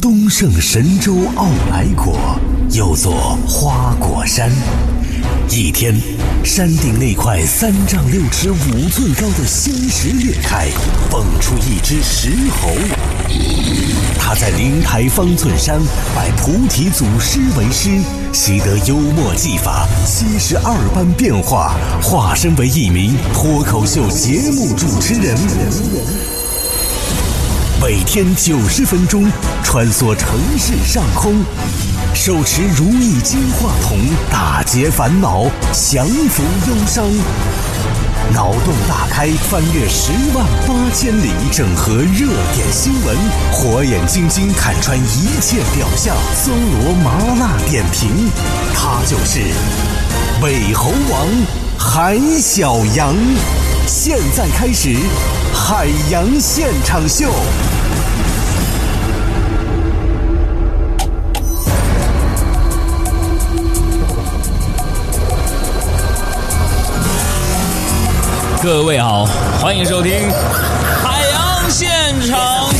东胜神州傲来国有座花果山，一天，山顶那块三丈六尺五寸高的仙石裂开，蹦出一只石猴。他在灵台方寸山拜菩提祖师为师，习得幽默技法，七十二般变化，化身为一名脱口秀节目主持人。每天九十分钟，穿梭城市上空，手持如意金话筒，打劫烦恼，降服忧伤。脑洞大开，翻越十万八千里，整合热点新闻，火眼金睛看穿一切表象，搜罗麻辣点评，他就是美猴王韩小阳。现在开始，海洋现场秀。各位好，欢迎收听《海洋现场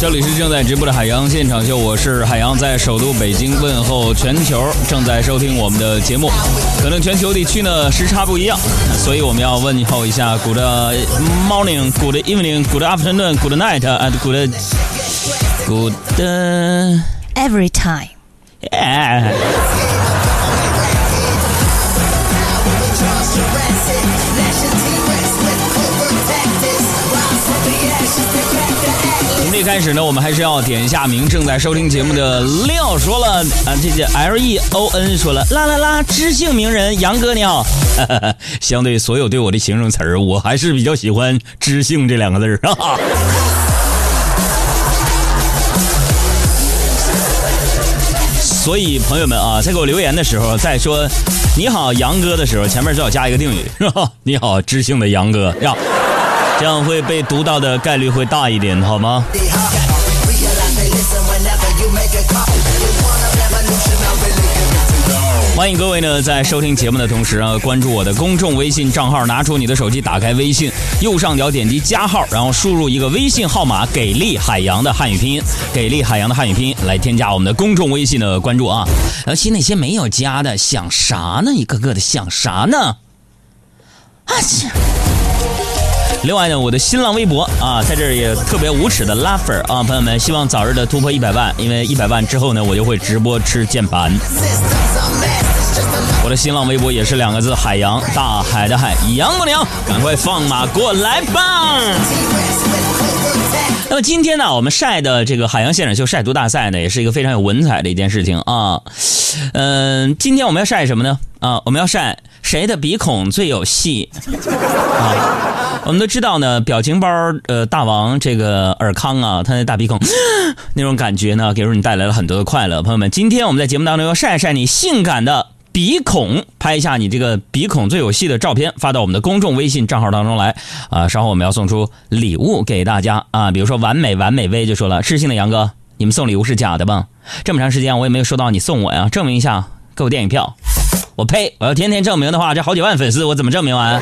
这里是正在直播的《海洋现场秀》，我是海洋，在首都北京问候全球正在收听我们的节目。可能全球地区呢时差不一样，所以我们要问候一下：Good morning, Good evening, Good afternoon, Good night, and Good Good every time. Yeah. 从这开始呢，我们还是要点一下名。正在收听节目的廖说了啊，这这 L E O N 说了，啦啦啦，知性名人杨哥你好。相对所有对我的形容词儿，我还是比较喜欢“知性”这两个字儿啊。所以朋友们啊，在给我留言的时候，在说“你好杨哥”的时候，前面最好加一个定语，是吧？你好，知性的杨哥呀，这样会被读到的概率会大一点，好吗？欢迎各位呢，在收听节目的同时啊，关注我的公众微信账号，拿出你的手机，打开微信，右上角点击加号，然后输入一个微信号码“给力海洋”的汉语拼音，“给力海洋”的汉语拼音来添加我们的公众微信的关注啊。而且那些没有加的，想啥呢？一个个的想啥呢？啊！另外呢，我的新浪微博啊，在这儿也特别无耻的拉粉啊，朋友们，希望早日的突破一百万，因为一百万之后呢，我就会直播吃键盘。我的新浪微博也是两个字：海洋，大海的海，杨姑娘，赶快放马过来吧！那么今天呢，我们晒的这个海洋现场秀晒图大赛呢，也是一个非常有文采的一件事情啊。嗯，今天我们要晒什么呢？啊，我们要晒谁的鼻孔最有戏啊？我们都知道呢，表情包呃大王这个尔康啊，他那大鼻孔 那种感觉呢，给你带来了很多的快乐。朋友们，今天我们在节目当中要晒晒你性感的。鼻孔，拍一下你这个鼻孔最有戏的照片，发到我们的公众微信账号当中来啊！稍后我们要送出礼物给大家啊，比如说完美完美微就说了，知性的杨哥，你们送礼物是假的吧？这么长时间我也没有收到你送我呀，证明一下，给我电影票。我呸！我要天天证明的话，这好几万粉丝我怎么证明完？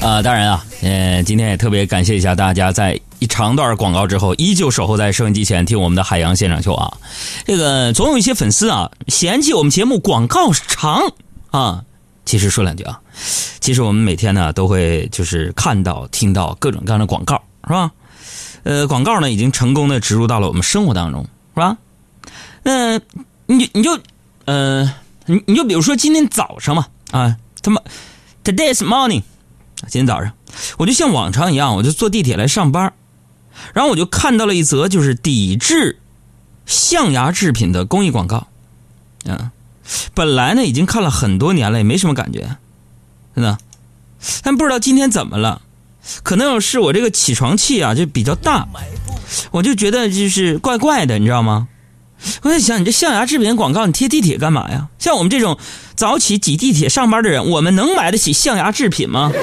啊，当然啊，嗯，今天也特别感谢一下大家，在一长段广告之后，依旧守候在收音机前听我们的海洋现场秀啊。这个总有一些粉丝啊嫌弃我们节目广告长啊。其实说两句啊，其实我们每天呢都会就是看到、听到各种各样的广告，是吧？呃，广告呢已经成功的植入到了我们生活当中，是吧？那你你就呃，你你就比如说今天早上嘛啊，他妈，today's morning。今天早上，我就像往常一样，我就坐地铁来上班，然后我就看到了一则就是抵制象牙制品的公益广告。嗯，本来呢已经看了很多年了，也没什么感觉，真的。但不知道今天怎么了，可能是我这个起床气啊就比较大，我就觉得就是怪怪的，你知道吗？我在想，你这象牙制品广告，你贴地铁干嘛呀？像我们这种早起挤地铁上班的人，我们能买得起象牙制品吗？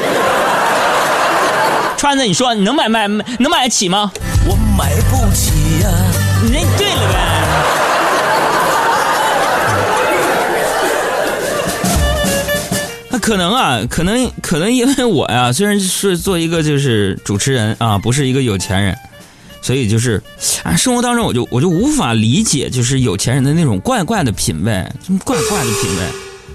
川子，你说你能买买能买得起吗？我买不起呀、可能啊，可能可能因为我呀，虽然是做一个就是主持人啊，不是一个有钱人，所以就是啊，生活当中我就我就无法理解，就是有钱人的那种怪怪的品味，怪怪的品味，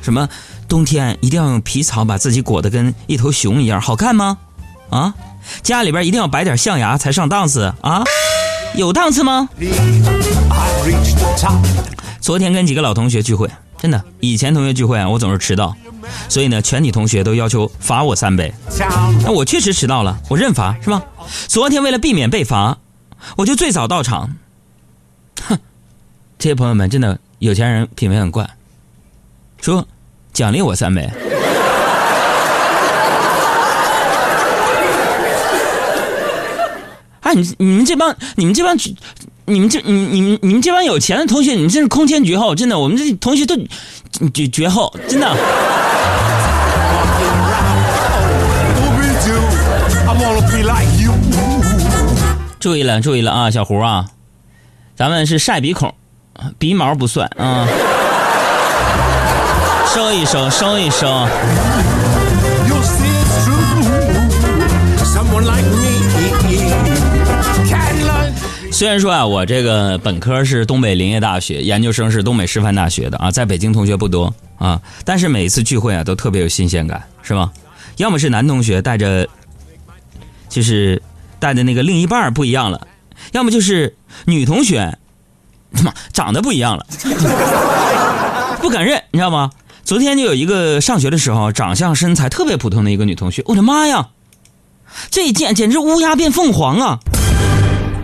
什么冬天一定要用皮草把自己裹得跟一头熊一样，好看吗？啊，家里边一定要摆点象牙才上档次啊，有档次吗.昨天跟几个老同学聚会，真的，以前同学聚会啊，我总是迟到，所以呢，全体同学都要求罚我三杯。那我确实迟到了，我认罚是吧？昨天为了避免被罚，我就最早到场。哼，这些朋友们真的有钱人品味很怪，说奖励我三杯。哎，你你们这帮你们这帮你们这你你们你们这帮有钱的同学，你们真是空前绝后，真的，我们这同学都绝绝后，真的。注意了，注意了啊，小胡啊，咱们是晒鼻孔，鼻毛不算啊。收一收，收一收。虽然说啊，我这个本科是东北林业大学，研究生是东北师范大学的啊，在北京同学不多啊，但是每一次聚会啊都特别有新鲜感，是吧？要么是男同学带着，就是带的那个另一半不一样了，要么就是女同学，他 妈长得不一样了，不敢认，你知道吗？昨天就有一个上学的时候，长相身材特别普通的一个女同学，我的妈呀，这简简直乌鸦变凤凰啊！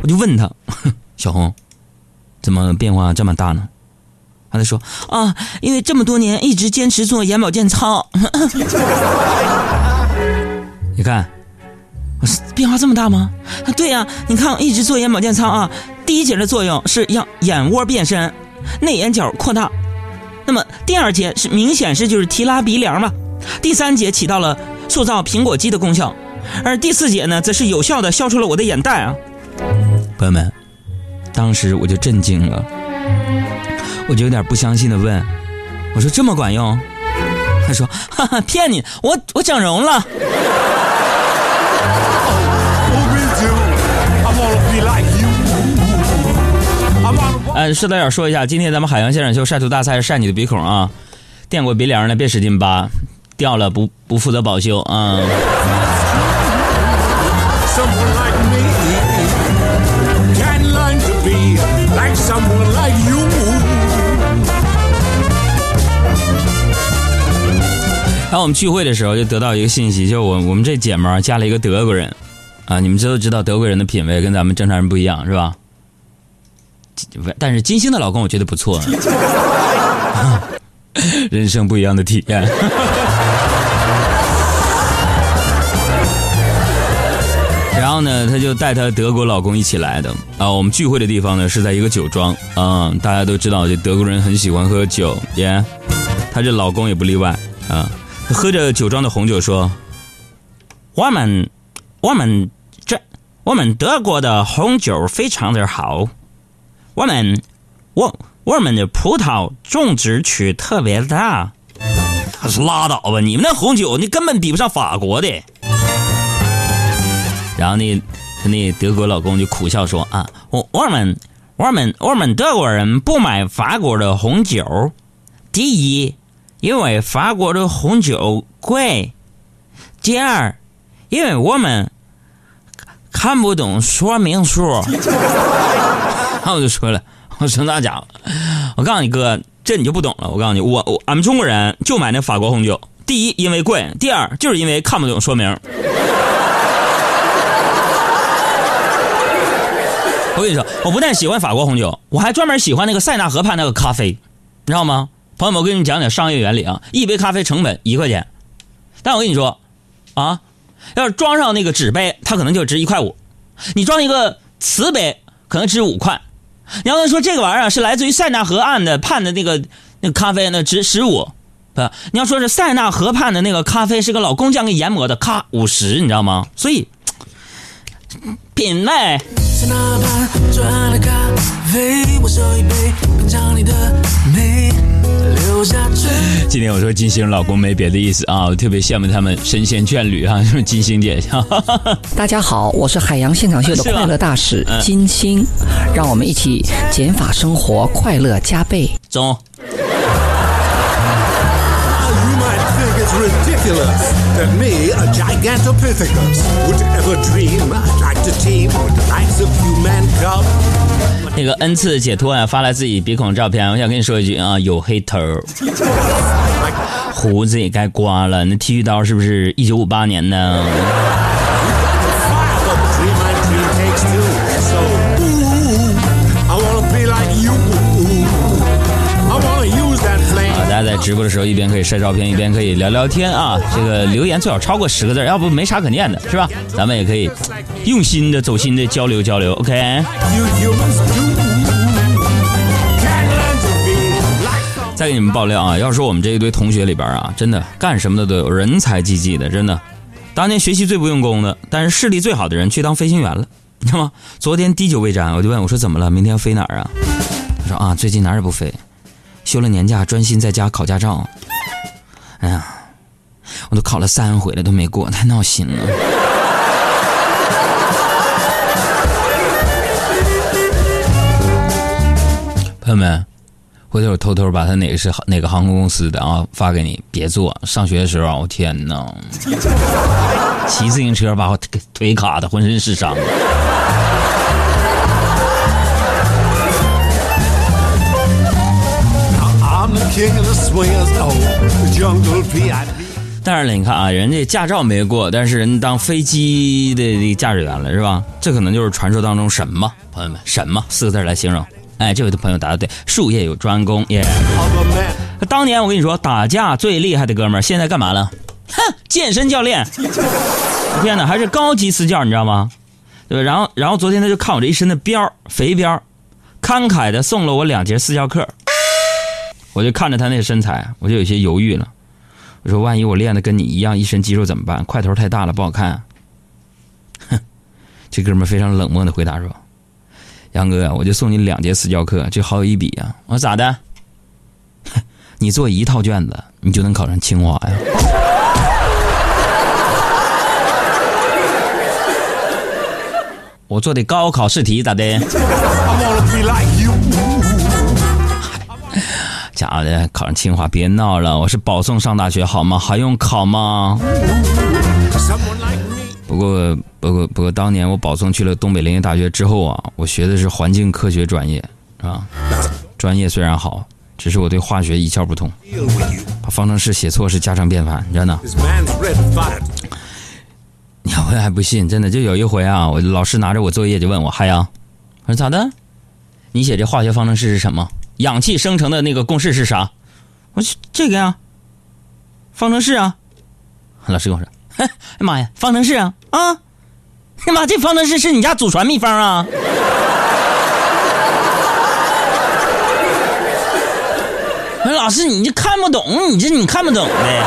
我就问他，小红，怎么变化这么大呢？他就说啊，因为这么多年一直坚持做眼保健操。你看，变化这么大吗？啊，对呀、你看我一直做眼保健操啊，第一节的作用是让眼窝变深，内眼角扩大。那么第二节是明显是就是提拉鼻梁嘛，第三节起到了塑造苹果肌的功效，而第四节呢，则是有效的消除了我的眼袋啊。朋友们，当时我就震惊了，我就有点不相信的问：“我说这么管用？”他说：“哈哈，骗你，我我整容了。呃，是的，要说一下，今天咱们海洋现场秀晒图大赛是晒你的鼻孔啊，垫过鼻梁的别使劲扒，掉了不不负责保修啊。然后 我们聚会的时候就得到一个信息，就我我们这姐们儿加了一个德国人，啊，你们知都知道德国人的品味跟咱们正常人不一样，是吧？但是金星的老公我觉得不错，人生不一样的体验。然后呢，她就带她德国老公一起来的啊。我们聚会的地方呢是在一个酒庄啊，大家都知道，这德国人很喜欢喝酒，耶、她这老公也不例外啊。喝着酒庄的红酒说：“我们，我们这，我们德国的红酒非常的好，我们，我我们的葡萄种植区特别大。”他说：“拉倒吧，你们那红酒那根本比不上法国的。”然后那他那德国老公就苦笑说：“啊，我我们我们我们德国人不买法国的红酒，第一，因为法国的红酒贵；第二，因为我们看不懂说明书。”然后我就说了：“我说那家伙，我告诉你哥，这你就不懂了。我告诉你，我我俺们中国人就买那法国红酒，第一因为贵，第二就是因为看不懂说明。”我跟你说，我不但喜欢法国红酒，我还专门喜欢那个塞纳河畔那个咖啡，你知道吗？朋友们，我跟你们讲讲商业原理啊，一杯咖啡成本一块钱，但我跟你说，啊，要是装上那个纸杯，它可能就值一块五；你装一个瓷杯，可能值五块。你要说这个玩意儿是来自于塞纳河岸的畔的那个那个咖啡，那值十五。不，你要说是塞纳河畔的那个咖啡是个老工匠给研磨的，咔五十，你知道吗？所以品味。今天我说金星老公没别的意思啊，我特别羡慕他们神仙眷侣啊，什么金星姐，哈哈哈哈大家好，我是海洋现场秀的快乐大使嗯金星，让我们一起减法生活，快乐加倍。中。Ridiculous that me, a Gigantopithecus, would ever dream I'd like to team with the likes of you, man cub. 那个 N 次解脱啊，发来自己鼻孔照片，我想跟你说一句啊，有黑头，胡子也该刮了，那剃须刀是不是一九五八年呢？直播的时候一边可以晒照片，一边可以聊聊天啊。这个留言最好超过十个字，要不没啥可念的，是吧？咱们也可以用心的、走心的交流交流，OK？再给你们爆料啊，要说我们这一堆同学里边啊，真的干什么的都有，人才济济的，真的。当年学习最不用功的，但是视力最好的人去当飞行员了，你知道吗？昨天滴酒未沾，我就问我说怎么了？明天要飞哪儿啊？他说啊，最近哪儿也不飞，休了年假，专心在家考驾照。哎呀，我都考了三回了，都没过，太闹心了。朋友们，回头我偷偷把他哪个是哪个航空公司的啊发给你，别做。上学的时候，我天哪，骑自行车把我腿腿卡的浑身是伤。当然了，你看啊，人家驾照没过，但是人当飞机的驾驶员了，是吧？这可能就是传说当中什么？朋友们，什么四个字来形容？哎，这位的朋友答的对，术业有专攻耶。当年我跟你说，打架最厉害的哥们儿，现在干嘛了？哼，健身教练。天哪，还是高级私教，你知道吗？对吧？然后，然后昨天他就看我这一身的膘肥膘慷慨的送了我两节私教课。我就看着他那身材，我就有些犹豫了。我说，万一我练的跟你一样，一身肌肉怎么办？块头太大了，不好看。哼，这哥们非常冷漠的回答说：“杨哥，我就送你两节私教课，这好有一比啊。”我说咋的？你做一套卷子，你就能考上清华呀？我做的高考试题咋的？假的，考上清华别闹了，我是保送上大学好吗？还用考吗？不过，不过，不过，当年我保送去了东北林业大学之后啊，我学的是环境科学专业，啊，专业虽然好，只是我对化学一窍不通，把方程式写错是家常便饭，真的。你要问还不信，真的就有一回啊，我老师拿着我作业就问我海洋，我说咋的？你写这化学方程式是什么？氧气生成的那个公式是啥？我说这个呀，方程式啊。老师跟我说，哎妈呀，方程式啊啊！哎妈，这方程式是你家祖传秘方啊！老师，你这看不懂，你这你看不懂呗。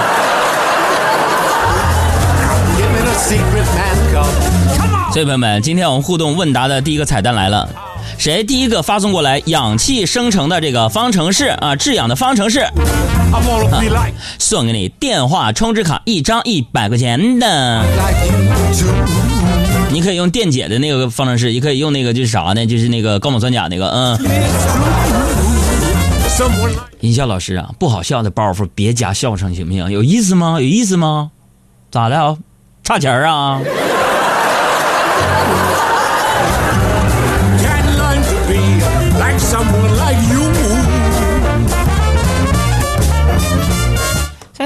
所以朋友们，今天我们互动问答的第一个彩蛋来了，谁第一个发送过来氧气生成的这个方程式啊，制氧的方程式送给你电话充值卡一张一百块钱的。你可以用电解的那个方程式，也可以用那个就是啥呢？就是那个高锰酸钾那个，嗯。音效老师啊，不好笑的包袱别加笑声行不行？有意思吗？有意思吗？咋的啊？差钱儿啊？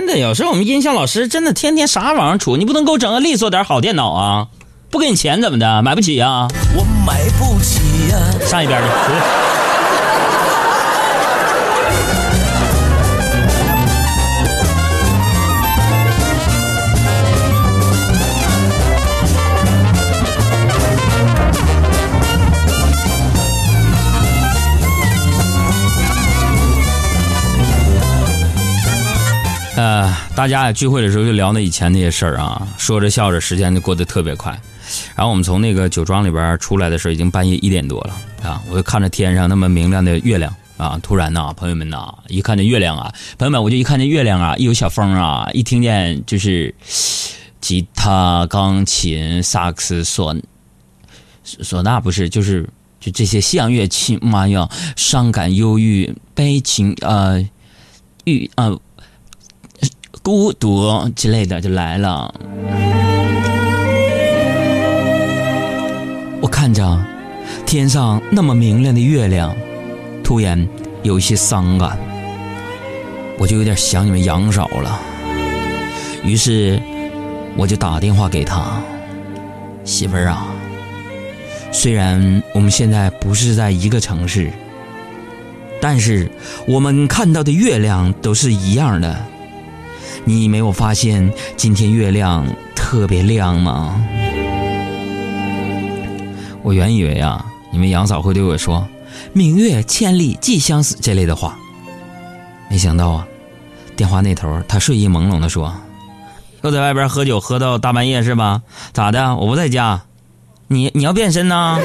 的，有时候我们音效老师真的天天啥玩意儿杵，你不能给我整个利索点好电脑啊？不给你钱怎么的？买不起啊？我买不起呀、上一边去，大家聚会的时候就聊那以前那些事儿啊，说着笑着，时间就过得特别快。然后我们从那个酒庄里边出来的时候，已经半夜一点多了啊！我就看着天上那么明亮的月亮啊，突然呐，朋友们呐，一看见月亮啊，朋友们，我就一看见月亮啊，一有小风啊，一听见就是吉他、钢琴、萨克斯、唢唢呐，不是，就是就这些西洋乐器，妈呀，伤感、忧郁、悲情，呃，郁呃孤独之类的就来了。我看着天上那么明亮的月亮，突然有一些伤感，我就有点想你们杨嫂了。于是我就打电话给她，媳妇儿啊，虽然我们现在不是在一个城市，但是我们看到的月亮都是一样的。你没有发现今天月亮特别亮吗？我原以为啊，你们杨嫂会对我说“明月千里寄相思”这类的话，没想到啊，电话那头他睡意朦胧的说：“又在外边喝酒喝到大半夜是吧？咋的？我不在家，你你要变身呢？”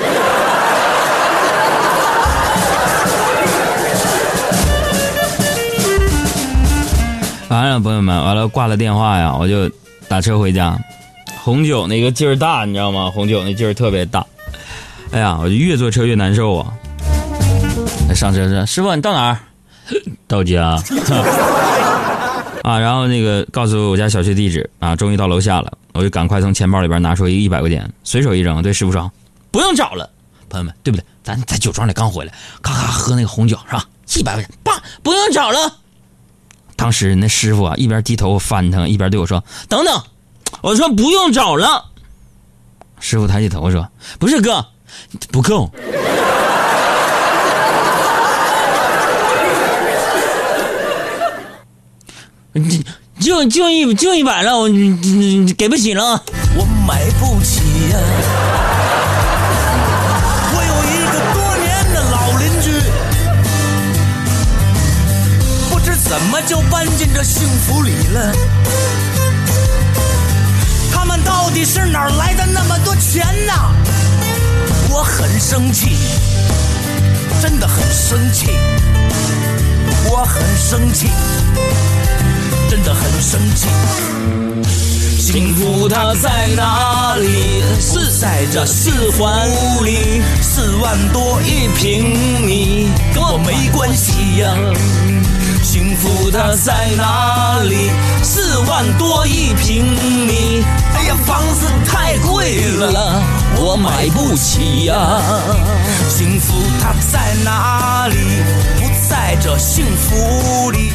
朋友们，完了挂了电话呀，我就打车回家。红酒那个劲儿大，你知道吗？红酒那劲儿特别大。哎呀，我就越坐车越难受啊！上车说：“师傅，你到哪儿？” 到家。啊，然后那个告诉我家小区地址啊，终于到楼下了，我就赶快从钱包里边拿出一个一百块钱，随手一扔，对师傅说：“不用找了，朋友们，对不对？咱在酒庄里刚回来，咔咔喝那个红酒是吧？一百块钱，爸，不用找了。”当时那师傅啊，一边低头翻腾，一边对我说：“等等。”我说：“不用找了。”师傅抬起头说：“不是哥，不够。”就就一就一百了，我给不起了。我买不起呀、怎么就搬进这幸福里了。他们到底是哪儿来的那么多钱呢？我很生气，真的很生气，我很生气，真的很生气。幸福它在哪里？是在这四环里，四万多一平米，跟我没关系呀、幸福它在哪里？四万多一平米，哎呀，房子太贵了，我买不起呀、幸福它在哪里？不在这幸福里